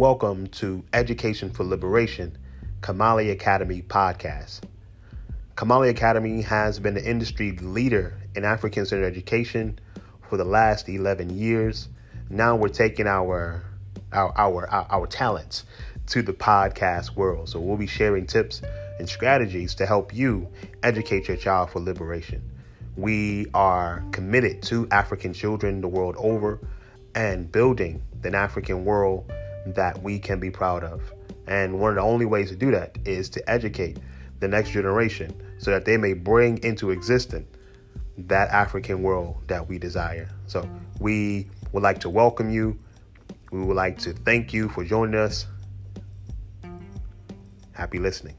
Welcome to Education for Liberation, Kamali Academy podcast. Kamali Academy has been the industry leader in African centered education for the last 11 years. Now we're taking our, our, our, our, talents to the podcast world. So we'll be sharing tips and strategies to help you educate your child for liberation. We are committed to African children the world over and building an African world that we can be proud of. And one of the only ways to do that is to educate the next generation so that they may bring into existence that African world that we desire. So we would like to welcome you. We would like to thank you for joining us. Happy listening.